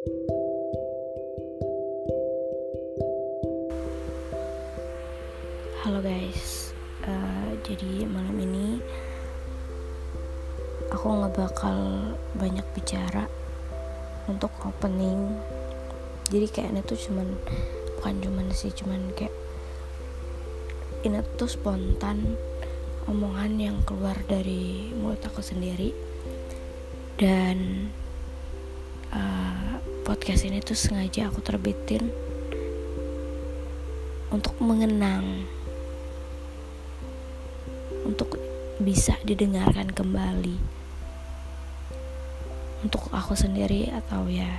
Halo guys, uh, jadi malam ini aku nggak bakal banyak bicara untuk opening. Jadi kayak ini tuh cuman bukan cuman sih, cuman kayak ini tuh spontan omongan yang keluar dari mulut aku sendiri dan uh, podcast ini tuh sengaja aku terbitin untuk mengenang untuk bisa didengarkan kembali. Untuk aku sendiri atau ya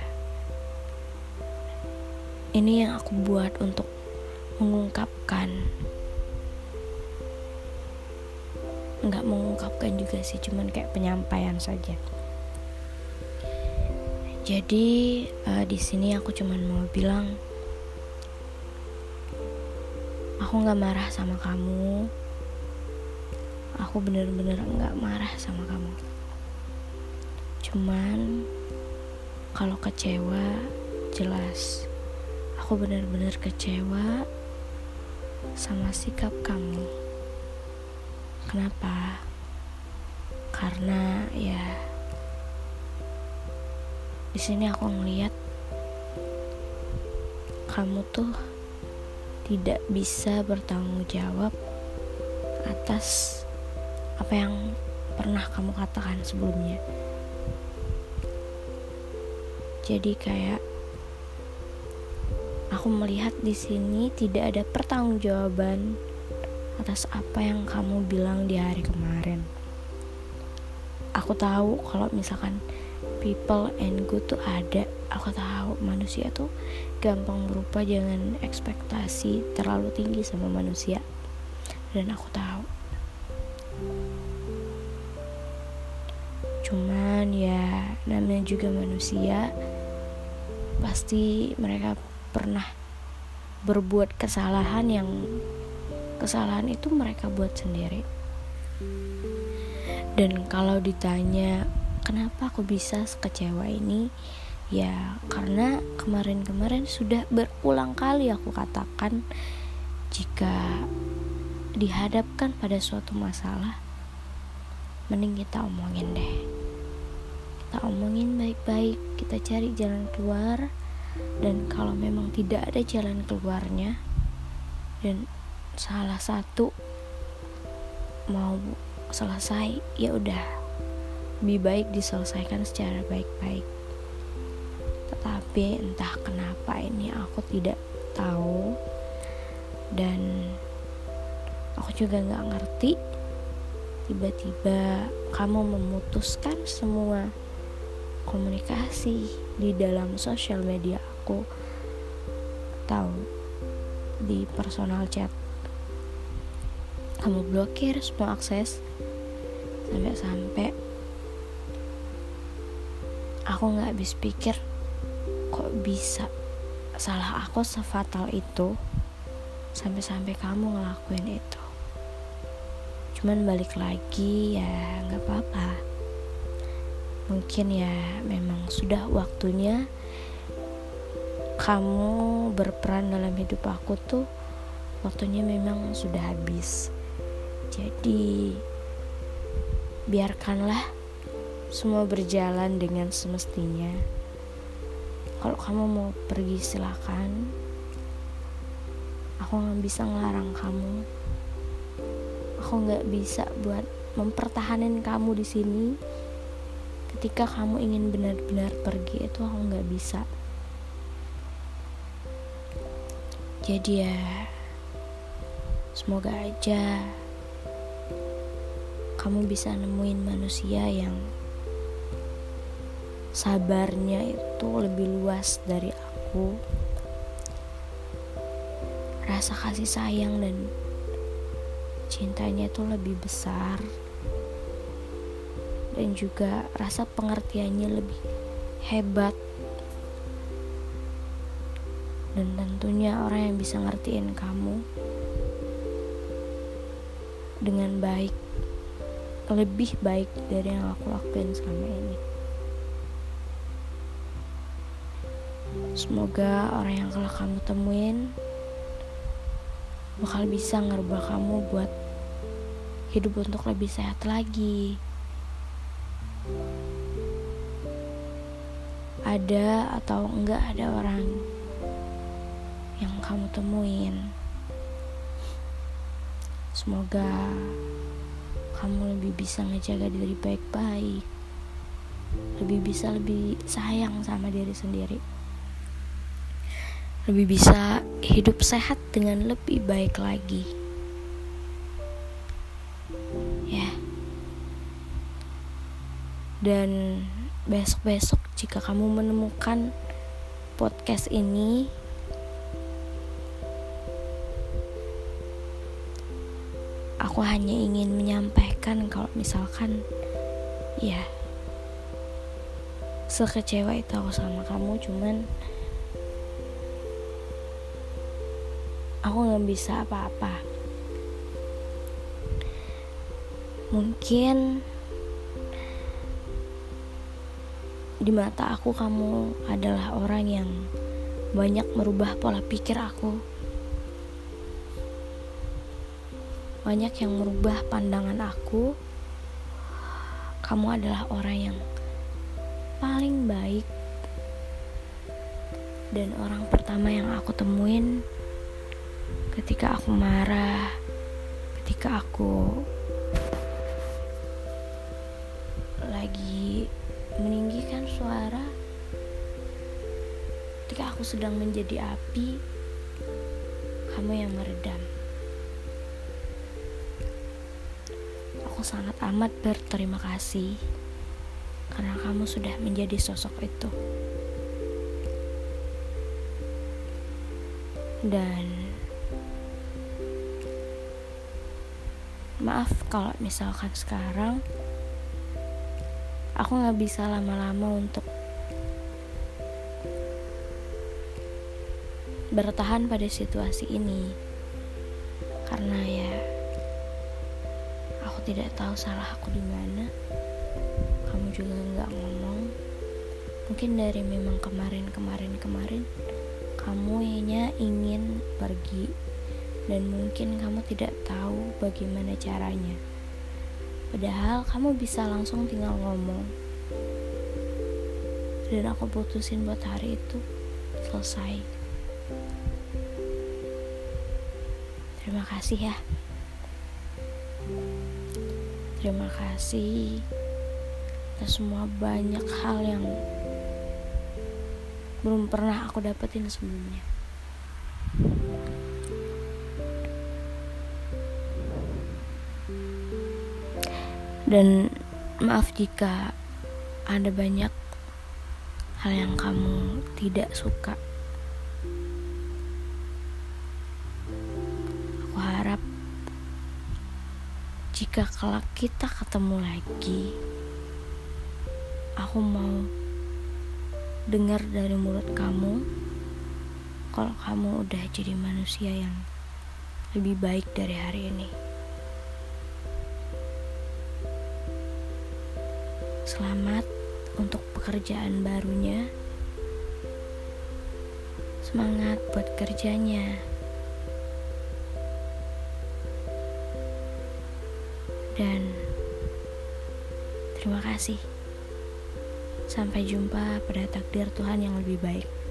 ini yang aku buat untuk mengungkapkan. Nggak mengungkapkan juga sih cuman kayak penyampaian saja jadi uh, di sini aku cuman mau bilang aku nggak marah sama kamu. Aku bener-bener nggak marah sama kamu. Cuman kalau kecewa jelas. Aku bener-bener kecewa sama sikap kamu. Kenapa? Karena ya di sini aku ngeliat kamu tuh tidak bisa bertanggung jawab atas apa yang pernah kamu katakan sebelumnya. Jadi kayak aku melihat di sini tidak ada pertanggungjawaban atas apa yang kamu bilang di hari kemarin. Aku tahu kalau misalkan people and good tuh ada. Aku tahu manusia tuh gampang berubah jangan ekspektasi terlalu tinggi sama manusia. Dan aku tahu cuman ya namanya juga manusia pasti mereka pernah berbuat kesalahan yang kesalahan itu mereka buat sendiri dan kalau ditanya kenapa aku bisa sekecewa ini? Ya karena kemarin-kemarin sudah berulang kali aku katakan jika dihadapkan pada suatu masalah mending kita omongin deh. Kita omongin baik-baik kita cari jalan keluar dan kalau memang tidak ada jalan keluarnya dan salah satu mau selesai ya udah lebih baik diselesaikan secara baik-baik. Tetapi entah kenapa ini aku tidak tahu. Dan aku juga nggak ngerti. Tiba-tiba kamu memutuskan semua komunikasi di dalam sosial media aku. Atau di personal chat. Kamu blokir semua akses. Sampai-sampai aku nggak habis pikir kok bisa salah aku sefatal itu sampai-sampai kamu ngelakuin itu. Cuman balik lagi ya nggak apa-apa. Mungkin ya memang sudah waktunya kamu berperan dalam hidup aku tuh waktunya memang sudah habis. Jadi biarkanlah semua berjalan dengan semestinya. Kalau kamu mau pergi silakan. Aku nggak bisa ngelarang kamu. Aku nggak bisa buat mempertahankan kamu di sini. Ketika kamu ingin benar-benar pergi itu aku nggak bisa. Jadi ya semoga aja kamu bisa nemuin manusia yang sabarnya itu lebih luas dari aku. Rasa kasih sayang dan cintanya itu lebih besar. Dan juga rasa pengertiannya lebih hebat. Dan tentunya orang yang bisa ngertiin kamu dengan baik lebih baik dari yang aku lakuin selama ini Semoga orang yang telah kamu temuin bakal bisa ngerubah kamu buat hidup untuk lebih sehat lagi. Ada atau enggak ada orang yang kamu temuin. Semoga kamu lebih bisa ngejaga diri baik-baik. Lebih bisa lebih sayang sama diri sendiri lebih bisa hidup sehat dengan lebih baik lagi. Ya. Dan besok-besok jika kamu menemukan podcast ini aku hanya ingin menyampaikan kalau misalkan ya sekecewa itu aku sama kamu cuman aku nggak bisa apa-apa. Mungkin di mata aku kamu adalah orang yang banyak merubah pola pikir aku. Banyak yang merubah pandangan aku. Kamu adalah orang yang paling baik dan orang pertama yang aku temuin ketika aku marah, ketika aku lagi meninggikan suara, ketika aku sedang menjadi api, kamu yang meredam. Aku sangat amat berterima kasih karena kamu sudah menjadi sosok itu. Dan maaf kalau misalkan sekarang aku nggak bisa lama-lama untuk bertahan pada situasi ini. Karena ya aku tidak tahu salah aku di mana. Kamu juga nggak ngomong. Mungkin dari memang kemarin-kemarin kemarin kamu hanya ingin pergi dan mungkin kamu tidak tahu bagaimana caranya. Padahal kamu bisa langsung tinggal ngomong. Dan aku putusin buat hari itu selesai. Terima kasih ya. Terima kasih atas semua banyak hal yang belum pernah aku dapetin sebelumnya. Dan maaf jika ada banyak hal yang kamu tidak suka. Aku harap jika kelak kita ketemu lagi, aku mau dengar dari mulut kamu kalau kamu udah jadi manusia yang lebih baik dari hari ini. Selamat untuk pekerjaan barunya. Semangat buat kerjanya. Dan terima kasih. Sampai jumpa pada takdir Tuhan yang lebih baik.